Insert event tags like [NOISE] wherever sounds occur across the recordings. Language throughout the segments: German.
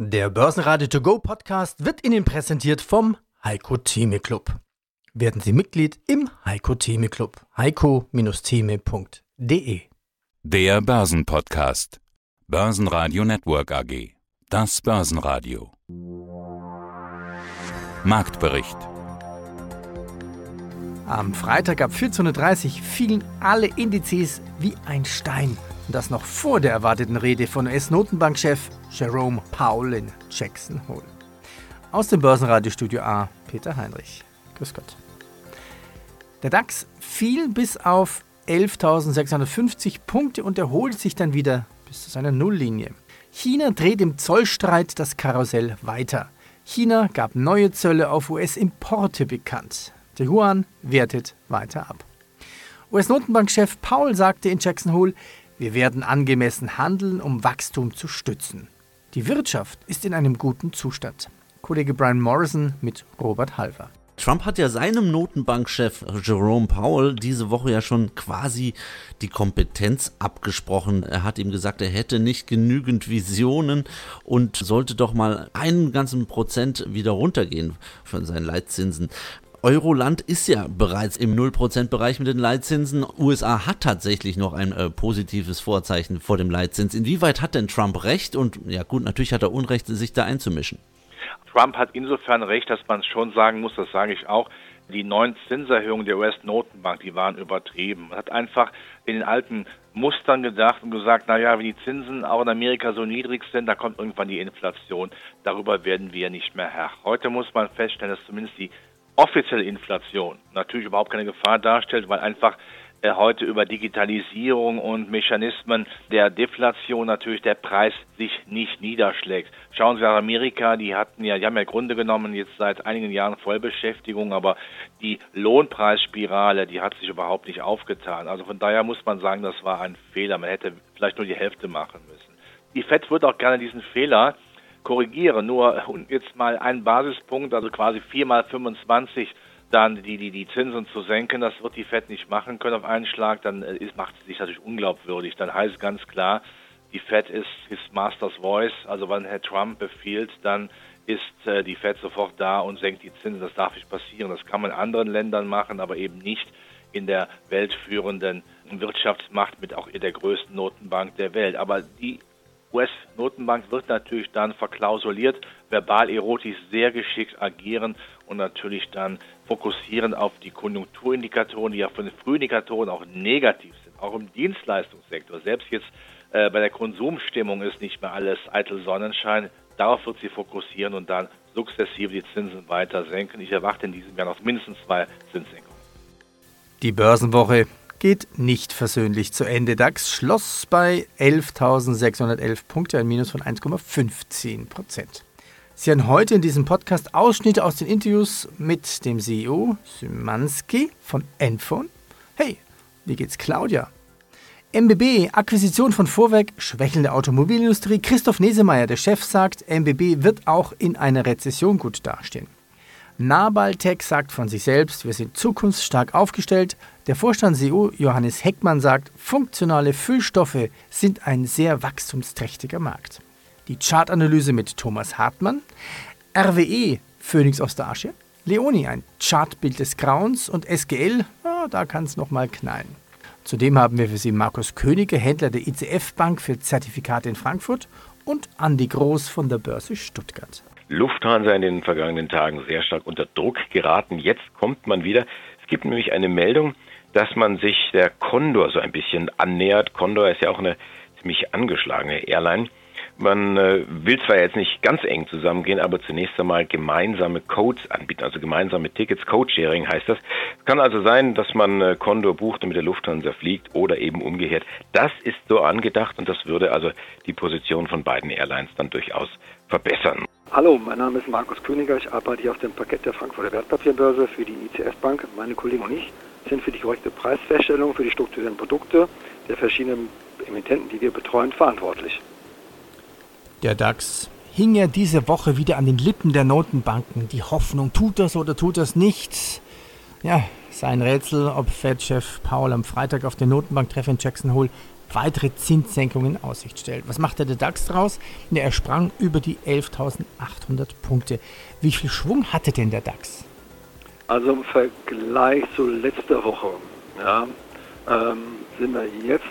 Der Börsenradio To Go Podcast wird Ihnen präsentiert vom Heiko Theme Club. Werden Sie Mitglied im Heiko Theme Club. heiko-theme.de Der Börsenpodcast. Börsenradio Network AG. Das Börsenradio. Marktbericht. Am Freitag ab 14.30 Uhr fielen alle Indizes wie ein Stein. Und das noch vor der erwarteten Rede von US-Notenbankchef Jerome Powell in Jackson Hole. Aus dem Börsenradiostudio A, Peter Heinrich. Grüß Gott. Der DAX fiel bis auf 11.650 Punkte und erholt sich dann wieder bis zu seiner Nulllinie. China dreht im Zollstreit das Karussell weiter. China gab neue Zölle auf US-Importe bekannt. Der Yuan wertet weiter ab. US-Notenbankchef Paul sagte in Jackson Hole, wir werden angemessen handeln, um Wachstum zu stützen. Die Wirtschaft ist in einem guten Zustand. Kollege Brian Morrison mit Robert Halver. Trump hat ja seinem Notenbankchef Jerome Powell diese Woche ja schon quasi die Kompetenz abgesprochen. Er hat ihm gesagt, er hätte nicht genügend Visionen und sollte doch mal einen ganzen Prozent wieder runtergehen von seinen Leitzinsen. Euroland ist ja bereits im 0%-Bereich mit den Leitzinsen. USA hat tatsächlich noch ein äh, positives Vorzeichen vor dem Leitzins. Inwieweit hat denn Trump recht? Und ja gut, natürlich hat er Unrecht, sich da einzumischen. Trump hat insofern recht, dass man schon sagen muss, das sage ich auch, die neuen Zinserhöhungen der US-Notenbank, die waren übertrieben. Man hat einfach in den alten Mustern gedacht und gesagt, naja, wenn die Zinsen auch in Amerika so niedrig sind, da kommt irgendwann die Inflation. Darüber werden wir nicht mehr Herr. Heute muss man feststellen, dass zumindest die offizielle Inflation natürlich überhaupt keine Gefahr darstellt, weil einfach äh, heute über Digitalisierung und Mechanismen der Deflation natürlich der Preis sich nicht niederschlägt. Schauen Sie nach Amerika, die hatten ja, die haben ja Grunde genommen jetzt seit einigen Jahren Vollbeschäftigung, aber die Lohnpreisspirale, die hat sich überhaupt nicht aufgetan. Also von daher muss man sagen, das war ein Fehler. Man hätte vielleicht nur die Hälfte machen müssen. Die FED wird auch gerne diesen Fehler korrigieren. Nur jetzt mal ein Basispunkt, also quasi 4 mal 25 dann die, die, die Zinsen zu senken, das wird die FED nicht machen können auf einen Schlag, dann äh, ist, macht sie sich natürlich unglaubwürdig. Dann heißt ganz klar, die FED ist his master's voice, also wenn Herr Trump befiehlt, dann ist äh, die FED sofort da und senkt die Zinsen. Das darf nicht passieren. Das kann man in anderen Ländern machen, aber eben nicht in der weltführenden Wirtschaftsmacht mit auch der größten Notenbank der Welt. Aber die US-Notenbank wird natürlich dann verklausuliert, verbal erotisch sehr geschickt agieren und natürlich dann fokussieren auf die Konjunkturindikatoren, die ja von den Frühindikatoren auch negativ sind, auch im Dienstleistungssektor. Selbst jetzt äh, bei der Konsumstimmung ist nicht mehr alles eitel Sonnenschein. Darauf wird sie fokussieren und dann sukzessive die Zinsen weiter senken. Ich erwarte in diesem Jahr noch mindestens zwei Zinssenkungen. Die Börsenwoche geht nicht versöhnlich zu Ende. DAX schloss bei 11.611 Punkte, ein Minus von 1,15 Prozent. Sie haben heute in diesem Podcast Ausschnitte aus den Interviews mit dem CEO Symanski von Enphone. Hey, wie geht's Claudia? MBB, Akquisition von Vorwerk, schwächelnde Automobilindustrie. Christoph Nesemeyer, der Chef, sagt, MBB wird auch in einer Rezession gut dastehen. Nabaltech sagt von sich selbst, wir sind zukunftsstark aufgestellt. Der Vorstand-CEO Johannes Heckmann sagt, funktionale Füllstoffe sind ein sehr wachstumsträchtiger Markt. Die Chartanalyse mit Thomas Hartmann. RWE, Phoenix aus der Asche. Leoni, ein Chartbild des Grauens. Und SGL, ja, da kann es nochmal knallen. Zudem haben wir für Sie Markus Könige, Händler der ICF Bank für Zertifikate in Frankfurt und Andi Groß von der Börse Stuttgart. Lufthansa in den vergangenen Tagen sehr stark unter Druck geraten. Jetzt kommt man wieder. Es gibt nämlich eine Meldung, dass man sich der Condor so ein bisschen annähert. Condor ist ja auch eine ziemlich angeschlagene Airline. Man äh, will zwar jetzt nicht ganz eng zusammengehen, aber zunächst einmal gemeinsame Codes anbieten, also gemeinsame Tickets, Code-Sharing heißt das. Kann also sein, dass man äh, Condor bucht und mit der Lufthansa fliegt oder eben umgekehrt. Das ist so angedacht und das würde also die Position von beiden Airlines dann durchaus verbessern. Hallo, mein Name ist Markus Königer. Ich arbeite hier auf dem Parkett der Frankfurter Wertpapierbörse für die ICF Bank. Meine Kollegen und ich sind für die korrekte Preisfeststellung für die strukturierten Produkte der verschiedenen Emittenten, die wir betreuen, verantwortlich. Der DAX hing ja diese Woche wieder an den Lippen der Notenbanken. Die Hoffnung, tut das oder tut das nicht? Ja, sein Rätsel, ob Fed-Chef Paul am Freitag auf den Notenbanktreffen in Jackson Hole weitere Zinssenkungen in Aussicht stellt. Was macht der DAX draus? Ja, er sprang über die 11.800 Punkte. Wie viel Schwung hatte denn der DAX? Also im Vergleich zu letzter Woche ja, ähm, sind wir jetzt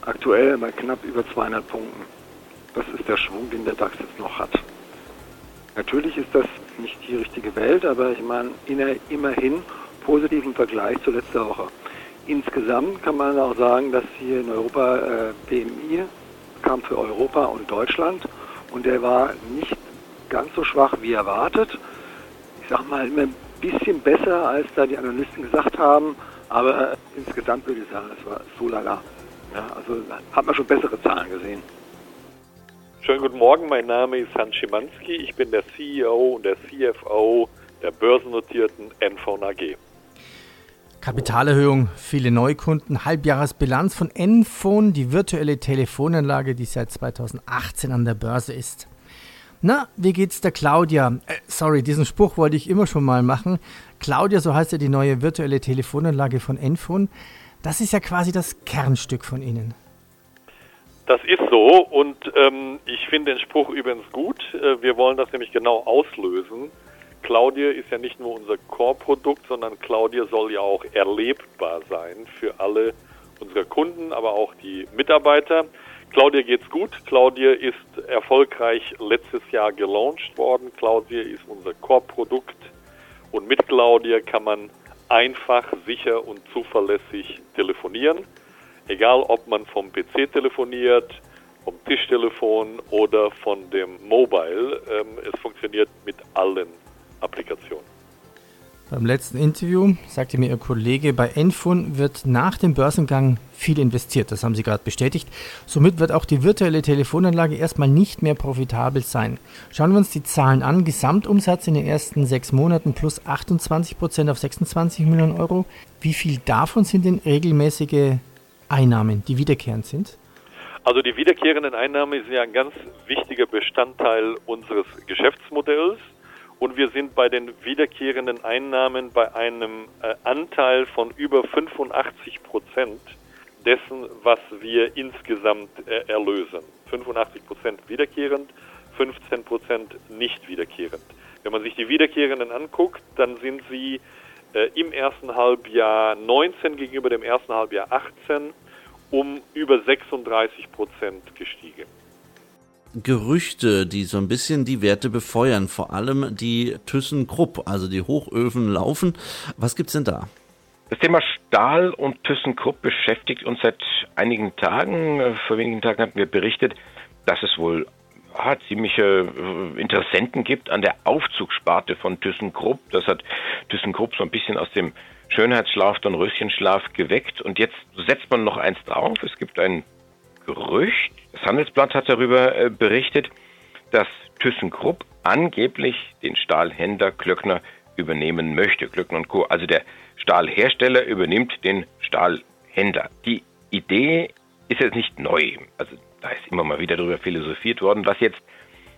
aktuell bei knapp über 200 Punkten. Das ist der Schwung, den der DAX jetzt noch hat. Natürlich ist das nicht die richtige Welt, aber ich meine immerhin positiv im Vergleich zu letzter Woche. Insgesamt kann man auch sagen, dass hier in Europa äh, PMI kam für Europa und Deutschland und der war nicht ganz so schwach wie erwartet. Ich sag mal bisschen besser, als da die Analysten gesagt haben, aber insgesamt würde ich sagen, es war so lala. Ja, also hat man schon bessere Zahlen gesehen. Schönen guten Morgen, mein Name ist Hans Schimanski, ich bin der CEO und der CFO der börsennotierten Enphone AG. Kapitalerhöhung, viele Neukunden, Halbjahresbilanz von Enphone, die virtuelle Telefonanlage, die seit 2018 an der Börse ist. Na, wie geht's der Claudia? Äh, sorry, diesen Spruch wollte ich immer schon mal machen. Claudia, so heißt ja die neue virtuelle Telefonanlage von Enphone. Das ist ja quasi das Kernstück von Ihnen. Das ist so und ähm, ich finde den Spruch übrigens gut. Äh, wir wollen das nämlich genau auslösen. Claudia ist ja nicht nur unser Core-Produkt, sondern Claudia soll ja auch erlebbar sein für alle unsere Kunden, aber auch die Mitarbeiter. Claudia geht's gut. Claudia ist erfolgreich letztes Jahr gelauncht worden. Claudia ist unser Core-Produkt und mit Claudia kann man einfach, sicher und zuverlässig telefonieren. Egal, ob man vom PC telefoniert, vom Tischtelefon oder von dem Mobile. Ähm, es funktioniert mit allen Applikationen. Beim letzten Interview sagte mir Ihr Kollege, bei Enfun wird nach dem Börsengang viel investiert. Das haben Sie gerade bestätigt. Somit wird auch die virtuelle Telefonanlage erstmal nicht mehr profitabel sein. Schauen wir uns die Zahlen an. Gesamtumsatz in den ersten sechs Monaten plus 28 Prozent auf 26 Millionen Euro. Wie viel davon sind denn regelmäßige Einnahmen, die wiederkehrend sind? Also die wiederkehrenden Einnahmen sind ja ein ganz wichtiger Bestandteil unseres Geschäftsmodells und wir sind bei den wiederkehrenden Einnahmen bei einem äh, Anteil von über 85 Prozent dessen, was wir insgesamt äh, erlösen. 85 Prozent wiederkehrend, 15 Prozent nicht wiederkehrend. Wenn man sich die wiederkehrenden anguckt, dann sind sie äh, im ersten Halbjahr 19 gegenüber dem ersten Halbjahr 18 um über 36 Prozent gestiegen. Gerüchte, die so ein bisschen die Werte befeuern, vor allem die ThyssenKrupp, also die Hochöfen laufen. Was gibt's denn da? Das Thema Stahl und ThyssenKrupp beschäftigt uns seit einigen Tagen. Vor wenigen Tagen hatten wir berichtet, dass es wohl ja, ziemliche äh, Interessenten gibt an der Aufzugssparte von ThyssenKrupp. Das hat ThyssenKrupp so ein bisschen aus dem Schönheitsschlaf, Röschenschlaf geweckt. Und jetzt setzt man noch eins drauf. Es gibt ein Gerücht, das Handelsblatt hat darüber äh, berichtet, dass ThyssenKrupp angeblich den Stahlhändler Klöckner übernehmen möchte. Klöckner Co. Also der Stahlhersteller übernimmt den Stahlhändler. Die Idee ist jetzt nicht neu. Also da ist immer mal wieder darüber philosophiert worden. Was jetzt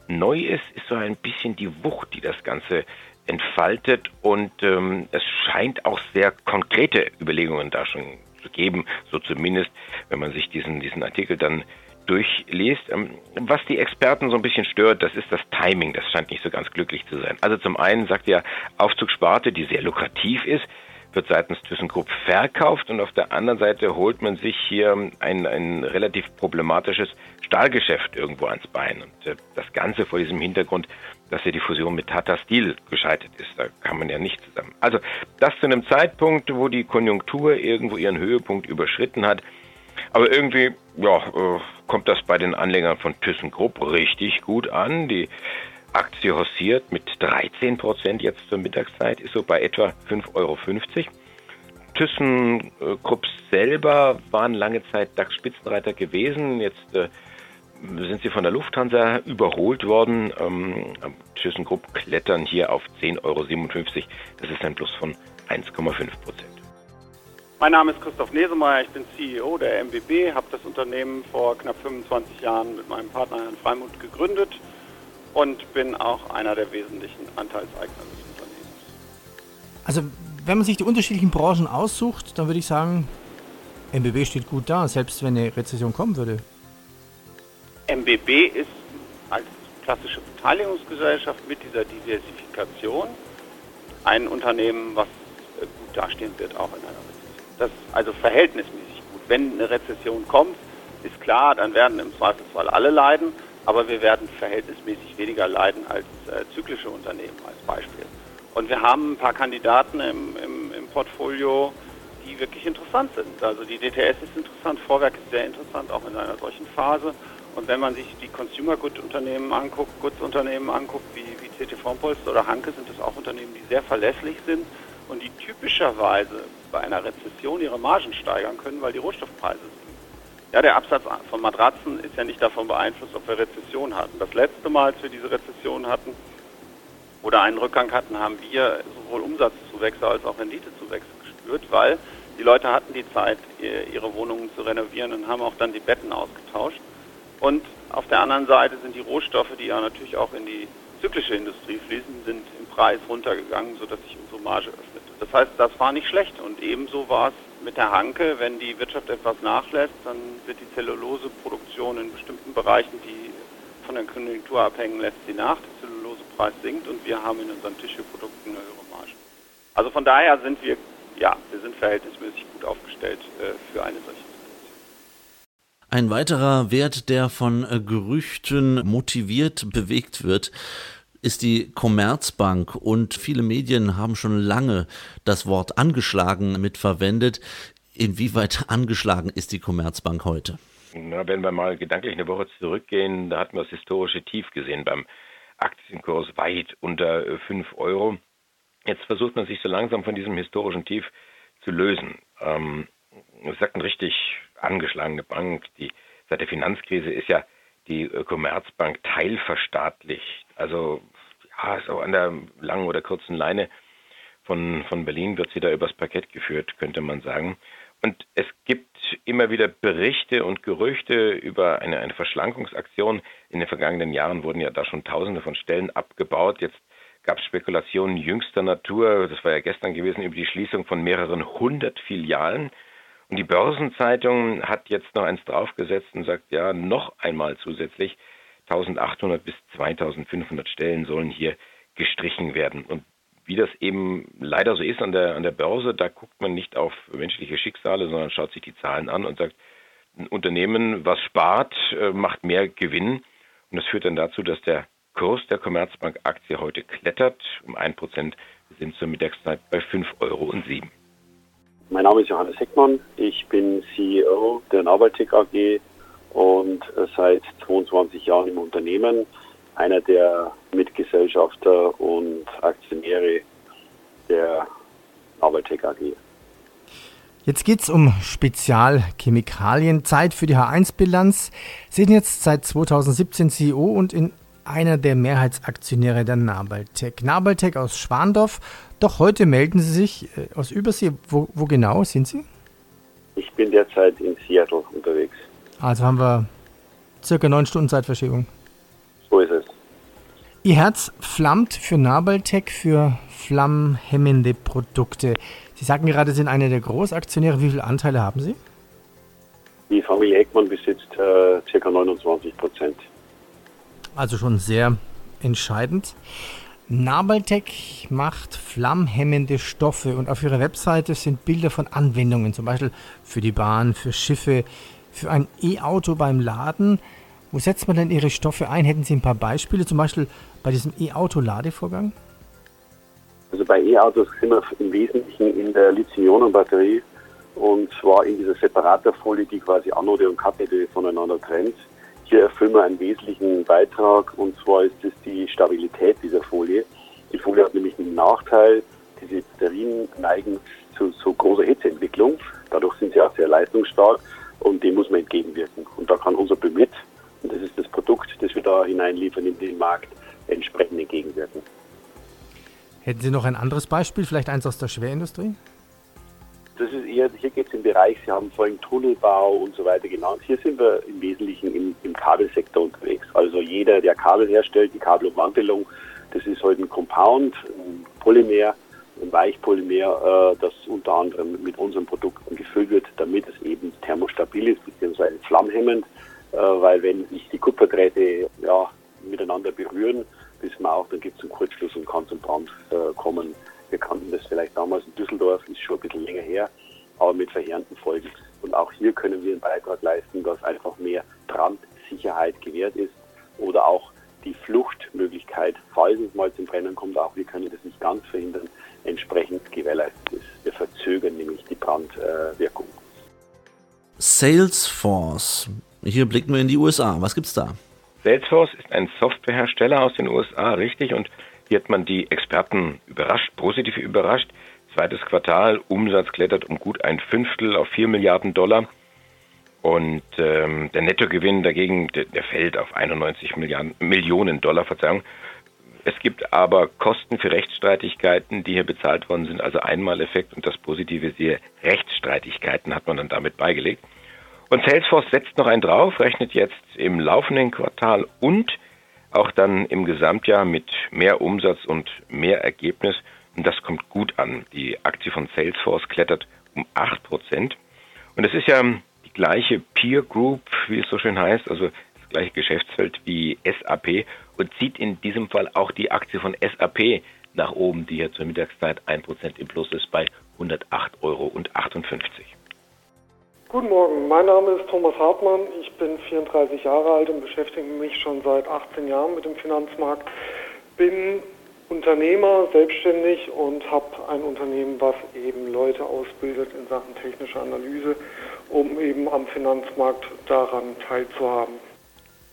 neu ist, ist so ein bisschen die Wucht, die das Ganze entfaltet und ähm, es scheint auch sehr konkrete Überlegungen da schon zu geben, so zumindest, wenn man sich diesen, diesen Artikel dann durchliest. Ähm, was die Experten so ein bisschen stört, das ist das Timing. Das scheint nicht so ganz glücklich zu sein. Also zum einen sagt ja Aufzugssparte, die sehr lukrativ ist, wird seitens ThyssenKrupp verkauft und auf der anderen Seite holt man sich hier ein, ein relativ problematisches Stahlgeschäft irgendwo ans Bein. Und äh, das Ganze vor diesem Hintergrund, dass ja die Fusion mit Tata Steel gescheitert ist. Da kann man ja nicht zusammen. Also das zu einem Zeitpunkt, wo die Konjunktur irgendwo ihren Höhepunkt überschritten hat. Aber irgendwie, ja, äh, kommt das bei den Anlegern von ThyssenKrupp richtig gut an. Die Aktie hossiert mit 13 Prozent jetzt zur Mittagszeit, ist so bei etwa 5,50 Euro. ThyssenKrupp selber waren lange Zeit DAX-Spitzenreiter gewesen. Jetzt äh, sind sie von der Lufthansa überholt worden. Ähm, ThyssenKrupp klettern hier auf 10,57 Euro. Das ist ein Plus von 1,5 Prozent. Mein Name ist Christoph Nesemeyer, ich bin CEO der MBB, habe das Unternehmen vor knapp 25 Jahren mit meinem Partner Herrn Freimund gegründet und bin auch einer der wesentlichen Anteilseigner des Unternehmens. Also wenn man sich die unterschiedlichen Branchen aussucht, dann würde ich sagen, MBB steht gut da, selbst wenn eine Rezession kommen würde. MBB ist als klassische Beteiligungsgesellschaft mit dieser Diversifikation ein Unternehmen, was äh, gut dastehen wird, auch in einer Rezession. Das ist also verhältnismäßig gut. Wenn eine Rezession kommt, ist klar, dann werden im Zweifelsfall alle leiden, aber wir werden verhältnismäßig weniger leiden als äh, zyklische Unternehmen als Beispiel. Und wir haben ein paar Kandidaten im, im, im Portfolio, die wirklich interessant sind. Also die DTS ist interessant, Vorwerk ist sehr interessant, auch in einer solchen Phase. Und wenn man sich die Consumer Good Unternehmen anguckt, Goods Unternehmen anguckt, wie, wie CT Formpolster oder Hanke, sind das auch Unternehmen, die sehr verlässlich sind und die typischerweise bei einer Rezession ihre Margen steigern können, weil die Rohstoffpreise sinken. Ja, der Absatz von Matratzen ist ja nicht davon beeinflusst, ob wir Rezession hatten. Das letzte Mal, als wir diese Rezession hatten oder einen Rückgang hatten, haben wir sowohl Umsatzzuwächse als auch Renditezuwächse gespürt, weil die Leute hatten die Zeit, ihre Wohnungen zu renovieren und haben auch dann die Betten ausgetauscht. Und auf der anderen Seite sind die Rohstoffe, die ja natürlich auch in die zyklische Industrie fließen, sind im Preis runtergegangen, sodass sich unsere Marge öffnete. Das heißt, das war nicht schlecht. Und ebenso war es mit der Hanke, wenn die Wirtschaft etwas nachlässt, dann wird die Zelluloseproduktion in bestimmten Bereichen, die von der Konjunktur abhängen, lässt sie nach. Der Zellulosepreis sinkt und wir haben in unseren Tischeprodukten eine höhere Marge. Also von daher sind wir, ja, wir sind verhältnismäßig gut aufgestellt äh, für eine solche ein weiterer Wert, der von Gerüchten motiviert bewegt wird, ist die Commerzbank und viele Medien haben schon lange das Wort angeschlagen mitverwendet. Inwieweit angeschlagen ist die Commerzbank heute? Na, wenn wir mal gedanklich eine Woche zurückgehen, da hatten wir das historische Tief gesehen beim Aktienkurs weit unter 5 äh, Euro. Jetzt versucht man sich so langsam von diesem historischen Tief zu lösen. Ähm, es sagt ein richtig angeschlagene Bank. Die, seit der Finanzkrise ist ja die äh, Commerzbank teilverstaatlicht. Also ja, so an der langen oder kurzen Leine von, von Berlin wird sie da übers Parkett geführt, könnte man sagen. Und es gibt immer wieder Berichte und Gerüchte über eine, eine Verschlankungsaktion. In den vergangenen Jahren wurden ja da schon Tausende von Stellen abgebaut. Jetzt gab es Spekulationen jüngster Natur, das war ja gestern gewesen, über die Schließung von mehreren hundert Filialen. Und die Börsenzeitung hat jetzt noch eins draufgesetzt und sagt, ja, noch einmal zusätzlich 1800 bis 2500 Stellen sollen hier gestrichen werden. Und wie das eben leider so ist an der, an der Börse, da guckt man nicht auf menschliche Schicksale, sondern schaut sich die Zahlen an und sagt, ein Unternehmen, was spart, äh, macht mehr Gewinn. Und das führt dann dazu, dass der Kurs der Commerzbank-Aktie heute klettert um 1%. Wir sind zur Mittagszeit bei 5,07 Euro. Mein Name ist Johannes Heckmann. Ich bin CEO der Nabaltec AG und seit 22 Jahren im Unternehmen. Einer der Mitgesellschafter und Aktionäre der Nabaltec AG. Jetzt geht es um Spezialchemikalien. Zeit für die H1-Bilanz. Sie sind jetzt seit 2017 CEO und in einer der Mehrheitsaktionäre der Nabaltec. Nabaltec aus Schwandorf. Doch heute melden Sie sich äh, aus Übersee. Wo, wo genau sind Sie? Ich bin derzeit in Seattle unterwegs. Also haben wir circa neun Stunden Zeitverschiebung. So ist es. Ihr Herz flammt für Nabaltec, für flammhemmende Produkte. Sie sagten gerade, Sie sind einer der Großaktionäre. Wie viele Anteile haben Sie? Die Familie Heckmann besitzt äh, ca. 29 Prozent. Also schon sehr entscheidend. Nabaltec macht flammhemmende Stoffe und auf ihrer Webseite sind Bilder von Anwendungen, zum Beispiel für die Bahn, für Schiffe, für ein E-Auto beim Laden. Wo setzt man denn Ihre Stoffe ein? Hätten Sie ein paar Beispiele, zum Beispiel bei diesem E-Auto-Ladevorgang? Also bei E-Autos sind wir im Wesentlichen in der Lithium-Ionen-Batterie und zwar in dieser Separatorfolie, die quasi Anode und Kathode voneinander trennt. Hier erfüllen wir einen wesentlichen Beitrag und zwar ist es die Stabilität dieser Folie. Die Folie hat nämlich einen Nachteil, diese Batterien neigen zu, zu großer Hitzeentwicklung. Dadurch sind sie auch sehr leistungsstark und dem muss man entgegenwirken. Und da kann unser Bemit, und das ist das Produkt, das wir da hineinliefern in den Markt, entsprechend entgegenwirken. Hätten Sie noch ein anderes Beispiel, vielleicht eins aus der Schwerindustrie? Das ist eher, hier geht es im Bereich, Sie haben vorhin Tunnelbau und so weiter genannt. Hier sind wir im Wesentlichen im, im Kabelsektor unterwegs. Also jeder, der Kabel herstellt, die Kabelumwandlung, das ist heute ein Compound, ein Polymer, ein Weichpolymer, äh, das unter anderem mit unseren Produkten gefüllt wird, damit es eben thermostabil ist bzw. flammhemmend, äh, weil wenn sich die Kupferdrähte ja, miteinander berühren, wissen wir auch, dann gibt es einen Kurzschluss und kann zum Brand äh, kommen. Wir kannten das vielleicht damals in Düsseldorf, ist schon ein bisschen länger her, aber mit verheerenden Folgen. Und auch hier können wir einen Beitrag leisten, dass einfach mehr Brandsicherheit gewährt ist oder auch die Fluchtmöglichkeit, falls es mal zum Brennen kommt, auch wir können das nicht ganz verhindern, Salesforce. Hier blicken wir in die USA. Was gibt's da? Salesforce ist ein Softwarehersteller aus den USA, richtig, und hier hat man die Experten überrascht, positiv überrascht. Zweites Quartal, Umsatz klettert um gut ein Fünftel auf 4 Milliarden Dollar. Und ähm, der Nettogewinn dagegen, der, der fällt auf 91 Milliarden, Millionen Dollar, Verzeihung. Es gibt aber Kosten für Rechtsstreitigkeiten, die hier bezahlt worden sind, also Einmaleffekt und das Positive siehe Rechtsstreitigkeiten hat man dann damit beigelegt. Und Salesforce setzt noch einen drauf, rechnet jetzt im laufenden Quartal und auch dann im Gesamtjahr mit mehr Umsatz und mehr Ergebnis. Und das kommt gut an. Die Aktie von Salesforce klettert um 8%. Und es ist ja die gleiche Peer Group, wie es so schön heißt, also das gleiche Geschäftsfeld wie SAP und zieht in diesem Fall auch die Aktie von SAP nach oben, die hier zur Mittagszeit 1% im Plus ist bei 108,58 Euro. Guten Morgen, mein Name ist Thomas Hartmann. Ich bin 34 Jahre alt und beschäftige mich schon seit 18 Jahren mit dem Finanzmarkt. Bin Unternehmer, selbstständig und habe ein Unternehmen, was eben Leute ausbildet in Sachen technische Analyse, um eben am Finanzmarkt daran teilzuhaben.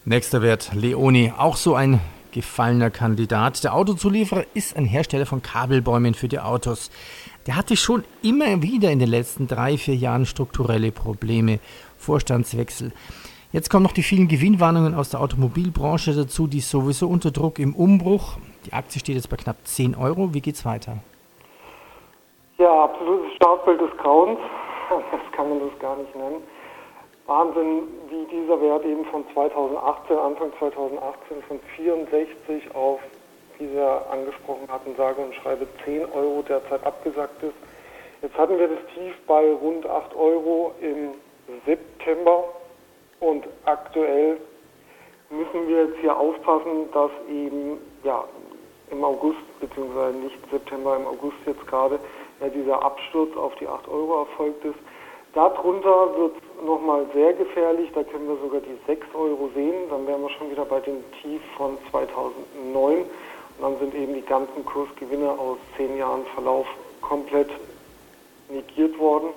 Nächster Wert, Leoni, auch so ein gefallener Kandidat. Der Autozulieferer ist ein Hersteller von Kabelbäumen für die Autos. Der hatte schon immer wieder in den letzten drei, vier Jahren strukturelle Probleme, Vorstandswechsel. Jetzt kommen noch die vielen Gewinnwarnungen aus der Automobilbranche dazu, die sowieso unter Druck im Umbruch. Die Aktie steht jetzt bei knapp 10 Euro. Wie geht's weiter? Ja, absolutes Startbild des Grauens. [LAUGHS] Das kann man das gar nicht nennen. Wahnsinn, wie dieser Wert eben von 2018, Anfang 2018 von 64 auf, wie wir angesprochen hatten, sage und schreibe 10 Euro derzeit abgesackt ist. Jetzt hatten wir das Tief bei rund 8 Euro im September und aktuell müssen wir jetzt hier aufpassen, dass eben ja, im August, beziehungsweise nicht September, im August jetzt gerade, ja, dieser Absturz auf die 8 Euro erfolgt ist. Darunter wird es nochmal sehr gefährlich, da können wir sogar die 6 Euro sehen, dann wären wir schon wieder bei dem Tief von 2009 und dann sind eben die ganzen Kursgewinne aus 10 Jahren Verlauf komplett negiert worden.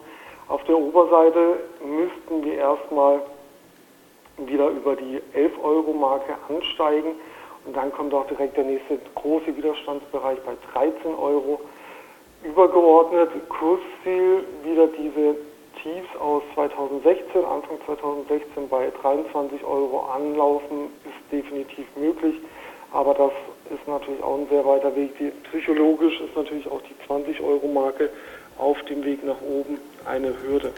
Auf der Oberseite müssten wir erstmal wieder über die 11 Euro Marke ansteigen und dann kommt auch direkt der nächste große Widerstandsbereich bei 13 Euro. Übergeordnet Kursziel wieder diese Tiefs aus 2016, Anfang 2016 bei 23 Euro anlaufen, ist definitiv möglich. Aber das ist natürlich auch ein sehr weiter Weg. Die, psychologisch ist natürlich auch die 20 Euro Marke auf dem Weg nach oben eine Hürde.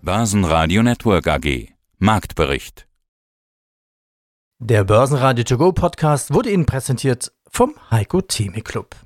Börsenradio Network AG Marktbericht Der Börsenradio To Go Podcast wurde Ihnen präsentiert vom Heiko Theme Club.